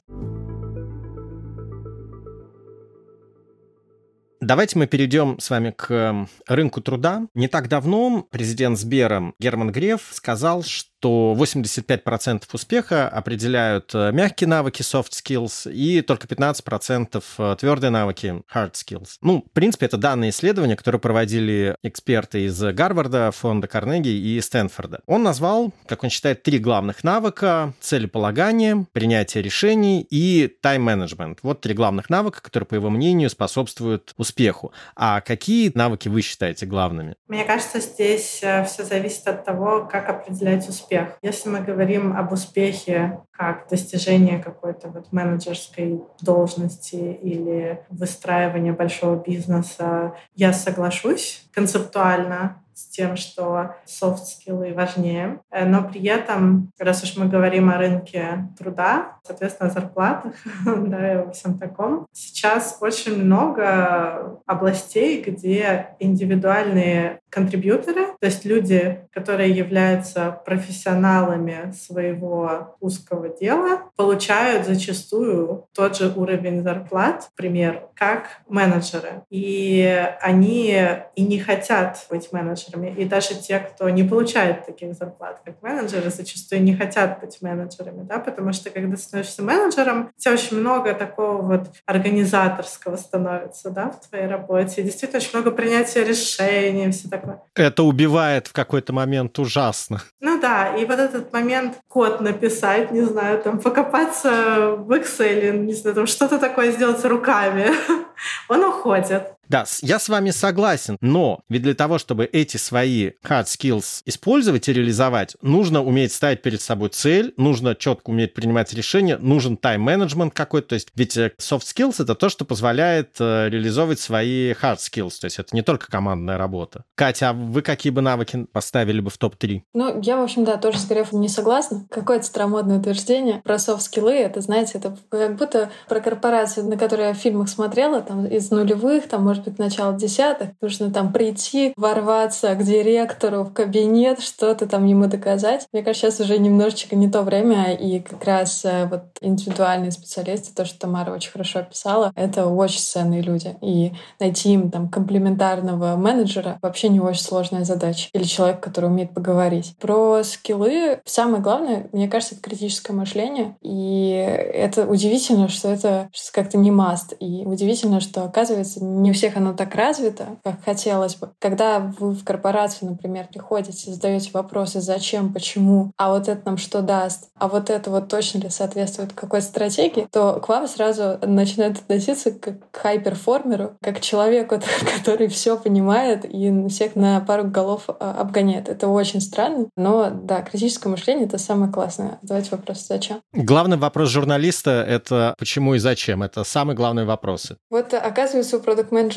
Давайте мы перейдем с вами к рынку труда. Не так давно президент Сбера Герман Греф сказал, что что 85% успеха определяют э, мягкие навыки, soft skills, и только 15% э, твердые навыки, hard skills. Ну, в принципе, это данные исследования, которые проводили эксперты из Гарварда, фонда Карнеги и Стэнфорда. Он назвал, как он считает, три главных навыка — целеполагание, принятие решений и тайм-менеджмент. Вот три главных навыка, которые, по его мнению, способствуют успеху. А какие навыки вы считаете главными? Мне кажется, здесь э, все зависит от того, как определять успех успех. Если мы говорим об успехе как достижение какой-то вот менеджерской должности или выстраивание большого бизнеса, я соглашусь концептуально с тем, что софт-скиллы важнее. Э, но при этом, раз уж мы говорим о рынке труда, соответственно, о зарплатах, да, и во всем таком, сейчас очень много областей, где индивидуальные контрибьюторы, то есть люди, которые являются профессионалами своего узкого дела, получают зачастую тот же уровень зарплат, например, как менеджеры. И они и не хотят быть менеджерами, менеджерами. И даже те, кто не получает таких зарплат, как менеджеры, зачастую не хотят быть менеджерами, да, потому что когда становишься менеджером, у тебя очень много такого вот организаторского становится, да, в твоей работе. И действительно очень много принятия решений, все такое. Это убивает в какой-то момент ужасно. Ну да, и вот этот момент код написать, не знаю, там покопаться в Excel, не знаю, там что-то такое сделать руками, он уходит. Да, я с вами согласен, но ведь для того, чтобы эти свои hard skills использовать и реализовать, нужно уметь ставить перед собой цель, нужно четко уметь принимать решения, нужен тайм-менеджмент какой-то. То есть ведь э, soft skills — это то, что позволяет э, реализовывать свои hard skills. То есть это не только командная работа. Катя, а вы какие бы навыки поставили бы в топ-3? Ну, я, в общем, да, тоже с Грефом не согласна. Какое-то старомодное утверждение про софт-скиллы. Это, знаете, это как будто про корпорацию, на которую я в фильмах смотрела, там, из нулевых, там, может может быть, начало десятых, нужно там прийти, ворваться к директору в кабинет, что-то там ему доказать. Мне кажется, сейчас уже немножечко не то время, и как раз э, вот индивидуальные специалисты, то, что Тамара очень хорошо описала, это очень ценные люди. И найти им там комплементарного менеджера вообще не очень сложная задача. Или человек, который умеет поговорить. Про скиллы самое главное, мне кажется, это критическое мышление. И это удивительно, что это как-то не маст. И удивительно, что, оказывается, не у всех оно так развито, как хотелось бы. Когда вы в корпорацию, например, приходите, задаете вопросы, зачем, почему, а вот это нам что даст, а вот это вот точно ли соответствует какой стратегии, то к вам сразу начинают относиться как к хайперформеру, как к человеку, который все понимает и всех на пару голов а, обгоняет. Это очень странно, но да, критическое мышление — это самое классное. Задавать вопрос «зачем?». Главный вопрос журналиста — это почему и зачем. Это самые главные вопросы. Вот, оказывается, у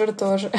продукт-менеджера тоже.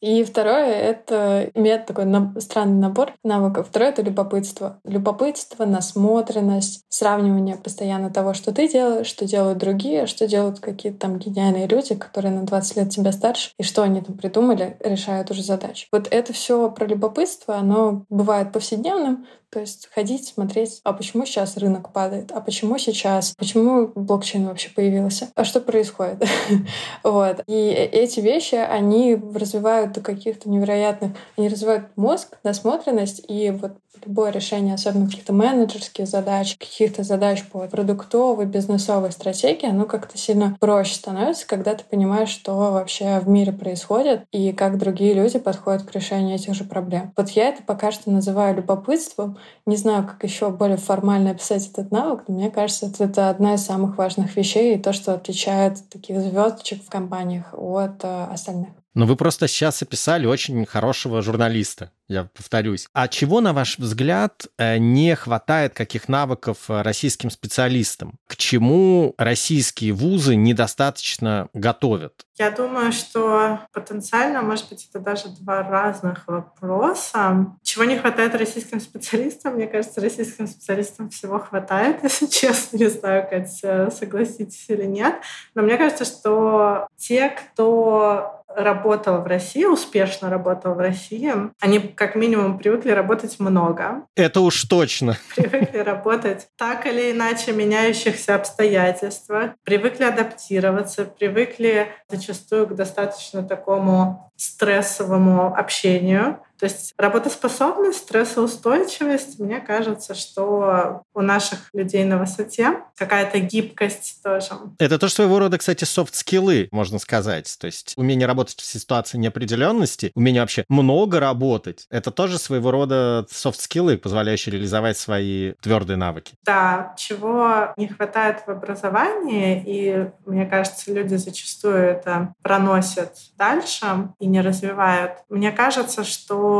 И второе — это имеет такой на... странный набор навыков. Второе — это любопытство. Любопытство, насмотренность, сравнивание постоянно того, что ты делаешь, что делают другие, что делают какие-то там гениальные люди, которые на 20 лет тебя старше, и что они там придумали, решают уже задачи. Вот это все про любопытство, оно бывает повседневным, то есть ходить, смотреть, а почему сейчас рынок падает, а почему сейчас, почему блокчейн вообще появился, а что происходит. вот. И э, эти вещи, они развивают до каких-то невероятных, они развивают мозг, насмотренность и вот любое решение, особенно каких-то менеджерских задач, каких-то задач по продуктовой, бизнесовой стратегии, оно как-то сильно проще становится, когда ты понимаешь, что вообще в мире происходит и как другие люди подходят к решению этих же проблем. Вот я это пока что называю любопытством. Не знаю, как еще более формально описать этот навык, но мне кажется, это, одна из самых важных вещей и то, что отличает таких звездочек в компаниях от э, остальных. Но вы просто сейчас описали очень хорошего журналиста, я повторюсь. А чего, на ваш взгляд, э, не хватает, каких навыков э, российским специалистам? К чему российские вузы недостаточно готовят? Я думаю, что потенциально, может быть, это даже два разных вопроса. Чего не хватает российским специалистам? Мне кажется, российским специалистам всего хватает, если честно. Не знаю, Катя, согласитесь или нет. Но мне кажется, что те, кто работал в России, успешно работал в России, они как минимум привыкли работать много. Это уж точно. Привыкли работать так или иначе меняющихся обстоятельствах, привыкли адаптироваться, привыкли зачастую к достаточно такому стрессовому общению. То есть работоспособность, стрессоустойчивость, мне кажется, что у наших людей на высоте какая-то гибкость тоже. Это тоже своего рода, кстати, софт-скиллы, можно сказать. То есть умение работать в ситуации неопределенности, умение вообще много работать, это тоже своего рода софт-скиллы, позволяющие реализовать свои твердые навыки. Да, чего не хватает в образовании, и мне кажется, люди зачастую это проносят дальше и не развивают. Мне кажется, что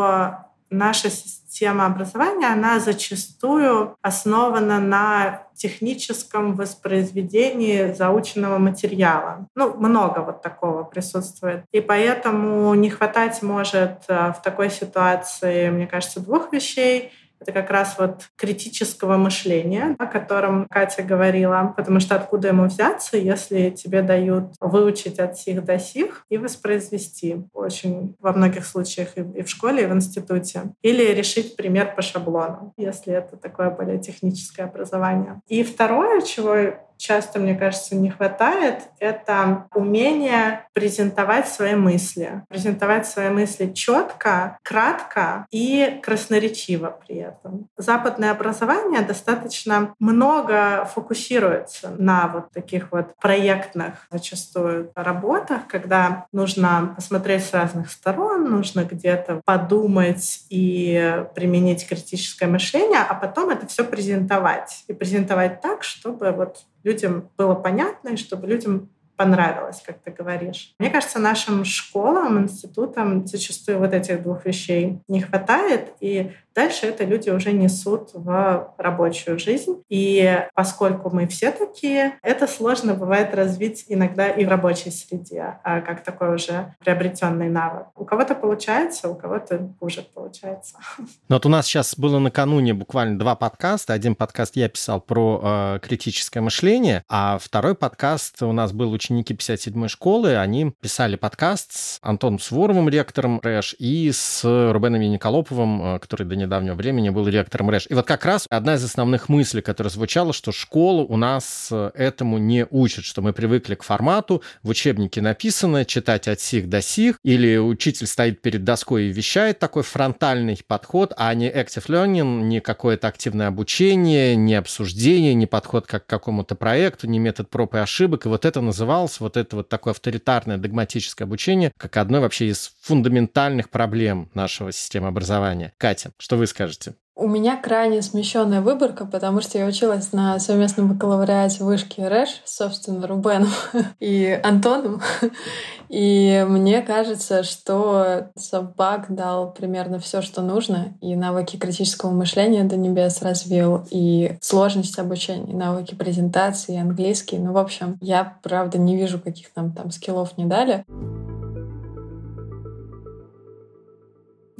наша система образования, она зачастую основана на техническом воспроизведении заученного материала. Ну, много вот такого присутствует. И поэтому не хватать может э, в такой ситуации, мне кажется, двух вещей — это как раз вот критического мышления, о котором Катя говорила. Потому что откуда ему взяться, если тебе дают выучить от сих до сих и воспроизвести очень во многих случаях и в школе, и в институте. Или решить пример по шаблону, если это такое более техническое образование. И второе, чего часто, мне кажется, не хватает, это умение презентовать свои мысли. Презентовать свои мысли четко, кратко и красноречиво при этом. Западное образование достаточно много фокусируется на вот таких вот проектных зачастую работах, когда нужно посмотреть с разных сторон, нужно где-то подумать и применить критическое мышление, а потом это все презентовать. И презентовать так, чтобы вот людям было понятно и чтобы людям понравилось, как ты говоришь. Мне кажется, нашим школам, институтам зачастую вот этих двух вещей не хватает. И дальше это люди уже несут в рабочую жизнь. И поскольку мы все такие, это сложно бывает развить иногда и в рабочей среде, а как такой уже приобретенный навык. У кого-то получается, у кого-то хуже получается. Но вот у нас сейчас было накануне буквально два подкаста. Один подкаст я писал про э, критическое мышление, а второй подкаст у нас был ученики 57-й школы. Они писали подкаст с Антоном Суворовым, ректором РЭШ, и с Рубеном Яниколоповым, э, который до недавнего времени был ректором РЭШ. И вот как раз одна из основных мыслей, которая звучала, что школа у нас э, этому не учит, что мы привыкли к формату, в учебнике написано читать от сих до сих, или учитель стоит перед доской и вещает такой фронтальный подход, а не active learning, не какое-то активное обучение, не обсуждение, не подход как к какому-то проекту, не метод проб и ошибок. И вот это называлось, вот это вот такое авторитарное догматическое обучение, как одной вообще из фундаментальных проблем нашего системы образования. Катя, что вы скажете? У меня крайне смещенная выборка, потому что я училась на совместном бакалавриате вышки РЭШ, собственно, Рубеном и Антоном. И мне кажется, что Совбак дал примерно все, что нужно, и навыки критического мышления до небес развил, и сложность обучения, и навыки презентации, и английский. Ну, в общем, я, правда, не вижу, каких нам там скиллов не дали.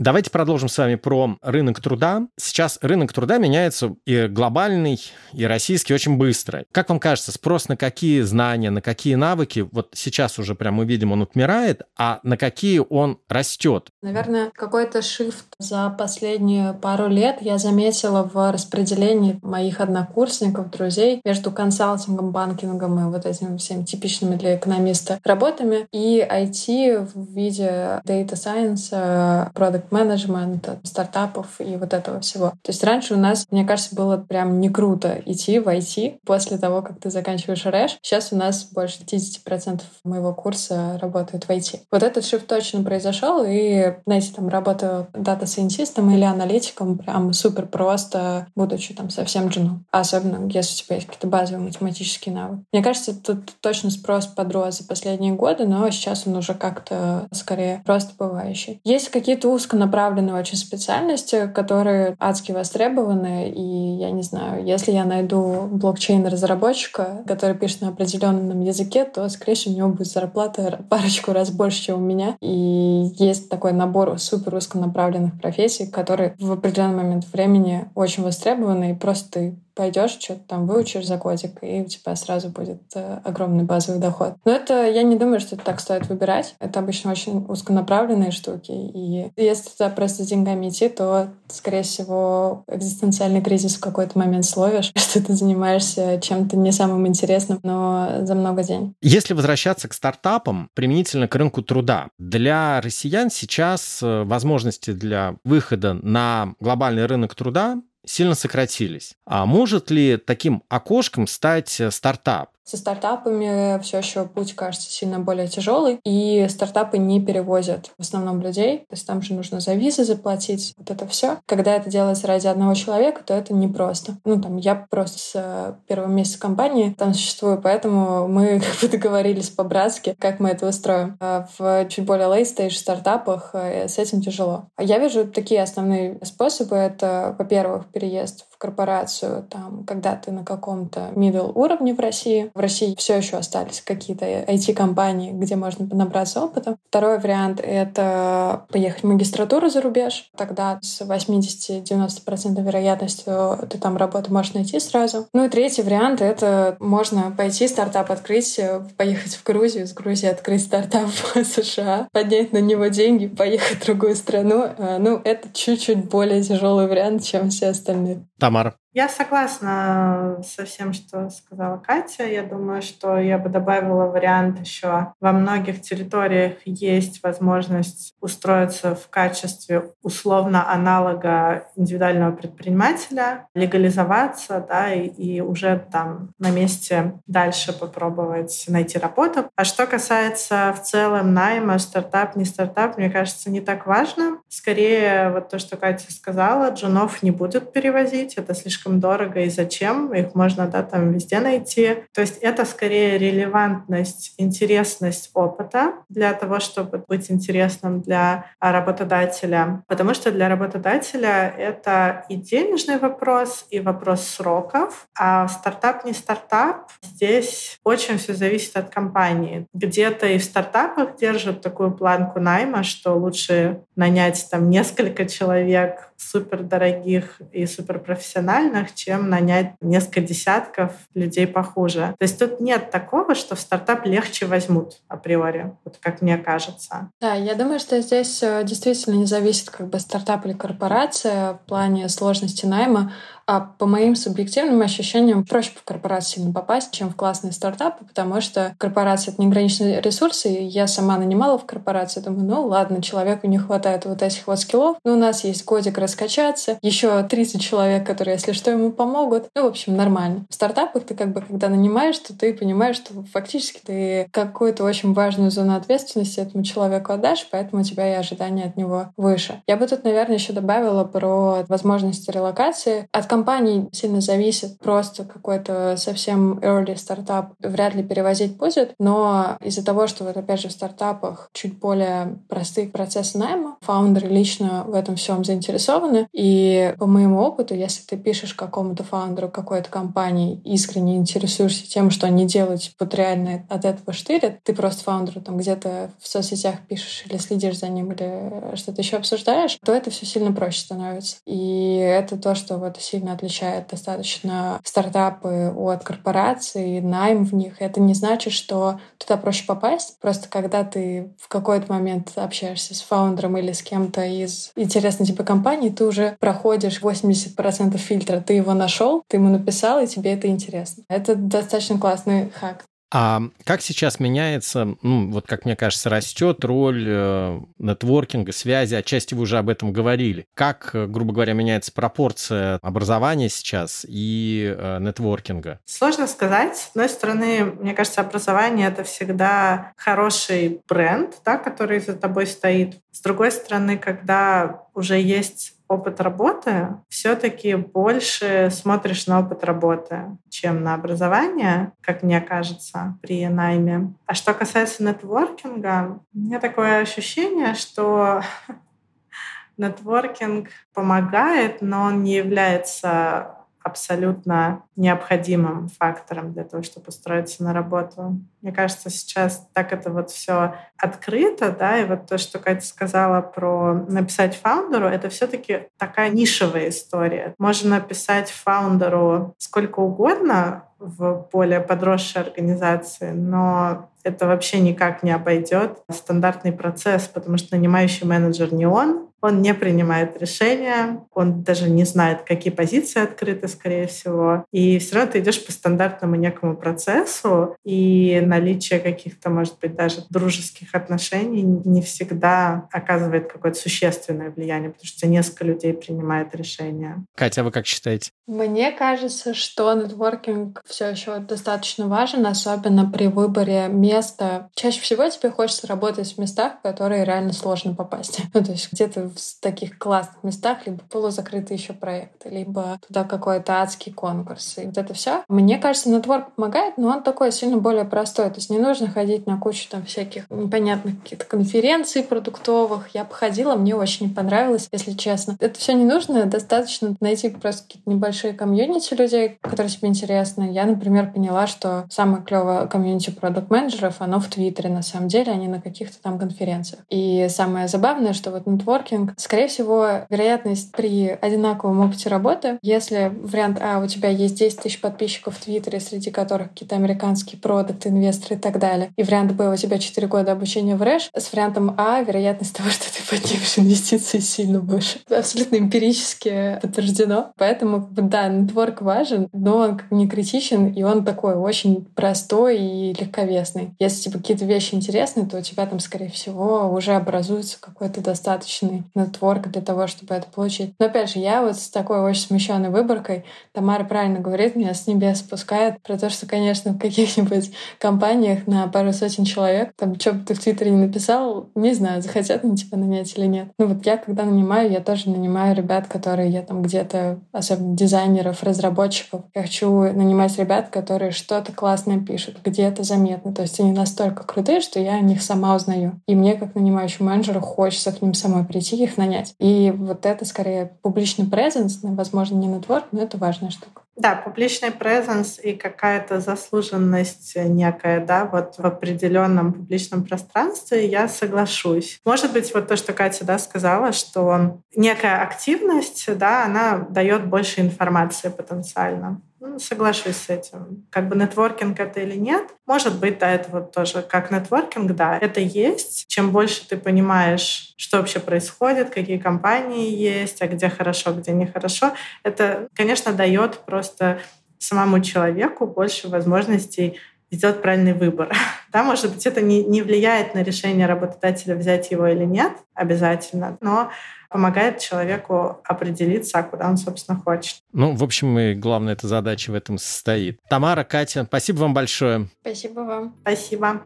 Давайте продолжим с вами про рынок труда. Сейчас рынок труда меняется и глобальный, и российский очень быстро. Как вам кажется, спрос на какие знания, на какие навыки, вот сейчас уже прям мы видим, он отмирает, а на какие он растет? Наверное, какой-то шифт за последние пару лет я заметила в распределении моих однокурсников, друзей между консалтингом, банкингом и вот этими всеми типичными для экономиста работами и IT в виде data science, product менеджмент, стартапов и вот этого всего. То есть раньше у нас, мне кажется, было прям не круто идти в IT после того, как ты заканчиваешь РЭШ. Сейчас у нас больше 50% моего курса работает в IT. Вот этот шифт точно произошел, и, знаете, там работа дата-сайентистом или аналитиком прям супер просто, будучи там совсем джуном. Особенно, если у тебя есть какие-то базовые математические навыки. Мне кажется, тут точно спрос подрос за последние годы, но сейчас он уже как-то скорее просто бывающий. Есть какие-то узко узконаправленные очень специальности, которые адски востребованы. И я не знаю, если я найду блокчейн-разработчика, который пишет на определенном языке, то, скорее всего, у него будет зарплата парочку раз больше, чем у меня. И есть такой набор супер узконаправленных профессий, которые в определенный момент времени очень востребованы, и просто ты пойдешь, что-то там выучишь за годик, и у тебя сразу будет э, огромный базовый доход. Но это, я не думаю, что это так стоит выбирать. Это обычно очень узконаправленные штуки. И если туда просто с деньгами идти, то, скорее всего, экзистенциальный кризис в какой-то момент словишь, что ты занимаешься чем-то не самым интересным, но за много денег. Если возвращаться к стартапам, применительно к рынку труда, для россиян сейчас э, возможности для выхода на глобальный рынок труда сильно сократились. А может ли таким окошком стать э, стартап? Со стартапами все еще путь кажется сильно более тяжелый, и стартапы не перевозят в основном людей. То есть там же нужно за визы заплатить, вот это все. Когда это делается ради одного человека, то это непросто. Ну, там, я просто с э, первого месяца компании там существую, поэтому мы как бы договорились по-братски, как мы это устроим. А в чуть более late-stage стартапах э, с этим тяжело. Я вижу такие основные способы. Это, во-первых, переезд корпорацию, там, когда ты на каком-то middle уровне в России. В России все еще остались какие-то IT-компании, где можно набраться опыта. Второй вариант — это поехать в магистратуру за рубеж. Тогда с 80-90% вероятностью ты там работу можешь найти сразу. Ну и третий вариант — это можно пойти стартап открыть, поехать в Грузию, с Грузии открыть стартап в США, поднять на него деньги, поехать в другую страну. А, ну, это чуть-чуть более тяжелый вариант, чем все остальные. Тамара. Я согласна со всем, что сказала Катя. Я думаю, что я бы добавила вариант еще. Во многих территориях есть возможность устроиться в качестве условно аналога индивидуального предпринимателя, легализоваться, да, и, и уже там на месте дальше попробовать найти работу. А что касается в целом найма, стартап, не стартап, мне кажется, не так важно. Скорее, вот то, что Катя сказала, джунов не будут перевозить, это слишком слишком дорого и зачем, их можно да, там везде найти. То есть это скорее релевантность, интересность опыта для того, чтобы быть интересным для работодателя. Потому что для работодателя это и денежный вопрос, и вопрос сроков. А стартап не стартап. Здесь очень все зависит от компании. Где-то и в стартапах держат такую планку найма, что лучше нанять там несколько человек супердорогих и суперпрофессиональных, чем нанять несколько десятков людей похуже. То есть тут нет такого, что в стартап легче возьмут априори, вот как мне кажется. Да, я думаю, что здесь э, действительно не зависит как бы стартап или корпорация в плане сложности найма. А по моим субъективным ощущениям, проще в корпорации сильно попасть, чем в классные стартапы, потому что корпорация — это неограниченные ресурсы, и я сама нанимала в корпорации, думаю, ну ладно, человеку не хватает вот этих вот скиллов, но у нас есть годик раскачаться, еще 30 человек, которые, если что, ему помогут. Ну, в общем, нормально. В стартапах ты как бы, когда нанимаешь, то ты понимаешь, что фактически ты какую-то очень важную зону ответственности этому человеку отдашь, поэтому у тебя и ожидания от него выше. Я бы тут, наверное, еще добавила про возможности релокации. От компаний сильно зависит. Просто какой-то совсем early стартап вряд ли перевозить будет, но из-за того, что вот опять же в стартапах чуть более простые процессы найма, фаундеры лично в этом всем заинтересованы. И по моему опыту, если ты пишешь какому-то фаундеру какой-то компании, искренне интересуешься тем, что они делают, вот реально от этого штырят, ты просто фаундеру там где-то в соцсетях пишешь или следишь за ним, или что-то еще обсуждаешь, то это все сильно проще становится. И это то, что вот сильно сильно отличает достаточно стартапы от корпораций, найм в них. Это не значит, что туда проще попасть. Просто когда ты в какой-то момент общаешься с фаундером или с кем-то из интересной тебе компании, ты уже проходишь 80% фильтра. Ты его нашел, ты ему написал, и тебе это интересно. Это достаточно классный хак. А как сейчас меняется, ну, вот как мне кажется, растет роль э, нетворкинга, связи, отчасти вы уже об этом говорили. Как, э, грубо говоря, меняется пропорция образования сейчас и э, нетворкинга? Сложно сказать. С одной стороны, мне кажется, образование — это всегда хороший бренд, да, который за тобой стоит. С другой стороны, когда уже есть опыт работы, все-таки больше смотришь на опыт работы, чем на образование, как мне кажется, при найме. А что касается нетворкинга, у меня такое ощущение, что нетворкинг помогает, но он не является абсолютно необходимым фактором для того, чтобы устроиться на работу. Мне кажется, сейчас так это вот все открыто, да, и вот то, что Катя сказала про написать фаундеру, это все-таки такая нишевая история. Можно написать фаундеру сколько угодно в более подросшей организации, но это вообще никак не обойдет стандартный процесс, потому что нанимающий менеджер не он, он не принимает решения, он даже не знает, какие позиции открыты, скорее всего. И все равно ты идешь по стандартному некому процессу, и наличие каких-то, может быть, даже дружеских отношений не всегда оказывает какое-то существенное влияние, потому что несколько людей принимает решения. Катя, а вы как считаете? Мне кажется, что нетворкинг все еще достаточно важен, особенно при выборе места. Чаще всего тебе хочется работать в местах, в которые реально сложно попасть. Ну, то есть где-то в таких классных местах, либо полузакрытые еще проекты, либо туда какой-то адский конкурс. И вот это все. Мне кажется, нетворк помогает, но он такой сильно более простой. То есть не нужно ходить на кучу там всяких непонятных каких-то конференций продуктовых. Я походила, мне очень понравилось, если честно. Это все не нужно, достаточно найти просто какие-то небольшие комьюнити людей, которые тебе интересны. Я, например, поняла, что самое клевое комьюнити продукт-менеджеров, оно в Твиттере на самом деле, а не на каких-то там конференциях. И самое забавное, что вот нетворкинг маркетинг. Скорее всего, вероятность при одинаковом опыте работы, если вариант А, у тебя есть 10 тысяч подписчиков в Твиттере, среди которых какие-то американские продукты, инвесторы и так далее, и вариант Б, у тебя 4 года обучения в РЭШ, с вариантом А вероятность того, что ты поднимешь инвестиции сильно выше. Абсолютно эмпирически подтверждено. Поэтому, да, нетворк важен, но он не критичен, и он такой очень простой и легковесный. Если тебе какие-то вещи интересны, то у тебя там, скорее всего, уже образуется какой-то достаточный нетворк для того, чтобы это получить. Но опять же, я вот с такой очень смещенной выборкой, Тамара правильно говорит, меня с небес спускает про то, что, конечно, в каких-нибудь компаниях на пару сотен человек, там, что бы ты в Твиттере не написал, не знаю, захотят на тебя нанять или нет. Ну вот я, когда нанимаю, я тоже нанимаю ребят, которые я там где-то, особенно дизайнеров, разработчиков, я хочу нанимать ребят, которые что-то классное пишут, где это заметно. То есть они настолько крутые, что я о них сама узнаю. И мне, как нанимающему менеджеру, хочется к ним самой прийти, их нанять. И вот это скорее публичный презенс, возможно, не нетворк, но это важная штука. Да, публичный презенс и какая-то заслуженность некая, да, вот в определенном публичном пространстве, я соглашусь. Может быть, вот то, что Катя, да, сказала, что некая активность, да, она дает больше информации потенциально. Ну, соглашусь с этим. Как бы нетворкинг это или нет. Может быть, да, это вот тоже как нетворкинг, да, это есть. Чем больше ты понимаешь, что вообще происходит, какие компании есть, а где хорошо, где нехорошо, это, конечно, дает просто самому человеку больше возможностей сделать правильный выбор. Да, может быть, это не, не влияет на решение работодателя, взять его или нет обязательно, но помогает человеку определиться, куда он, собственно, хочет. Ну, в общем, и главная эта задача в этом состоит. Тамара, Катя, спасибо вам большое. Спасибо вам. Спасибо.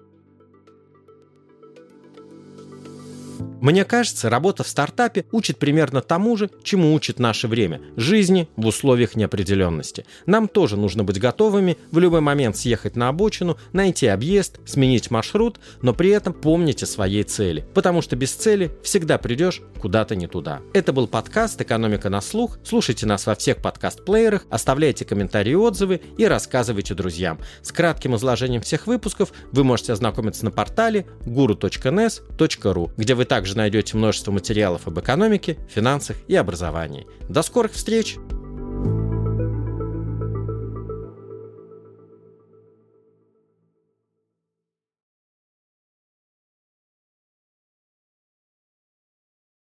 Мне кажется, работа в стартапе учит примерно тому же, чему учит наше время – жизни в условиях неопределенности. Нам тоже нужно быть готовыми в любой момент съехать на обочину, найти объезд, сменить маршрут, но при этом помнить о своей цели. Потому что без цели всегда придешь куда-то не туда. Это был подкаст «Экономика на слух». Слушайте нас во всех подкаст-плеерах, оставляйте комментарии и отзывы и рассказывайте друзьям. С кратким изложением всех выпусков вы можете ознакомиться на портале guru.nes.ru, где вы также найдете множество материалов об экономике, финансах и образовании. До скорых встреч!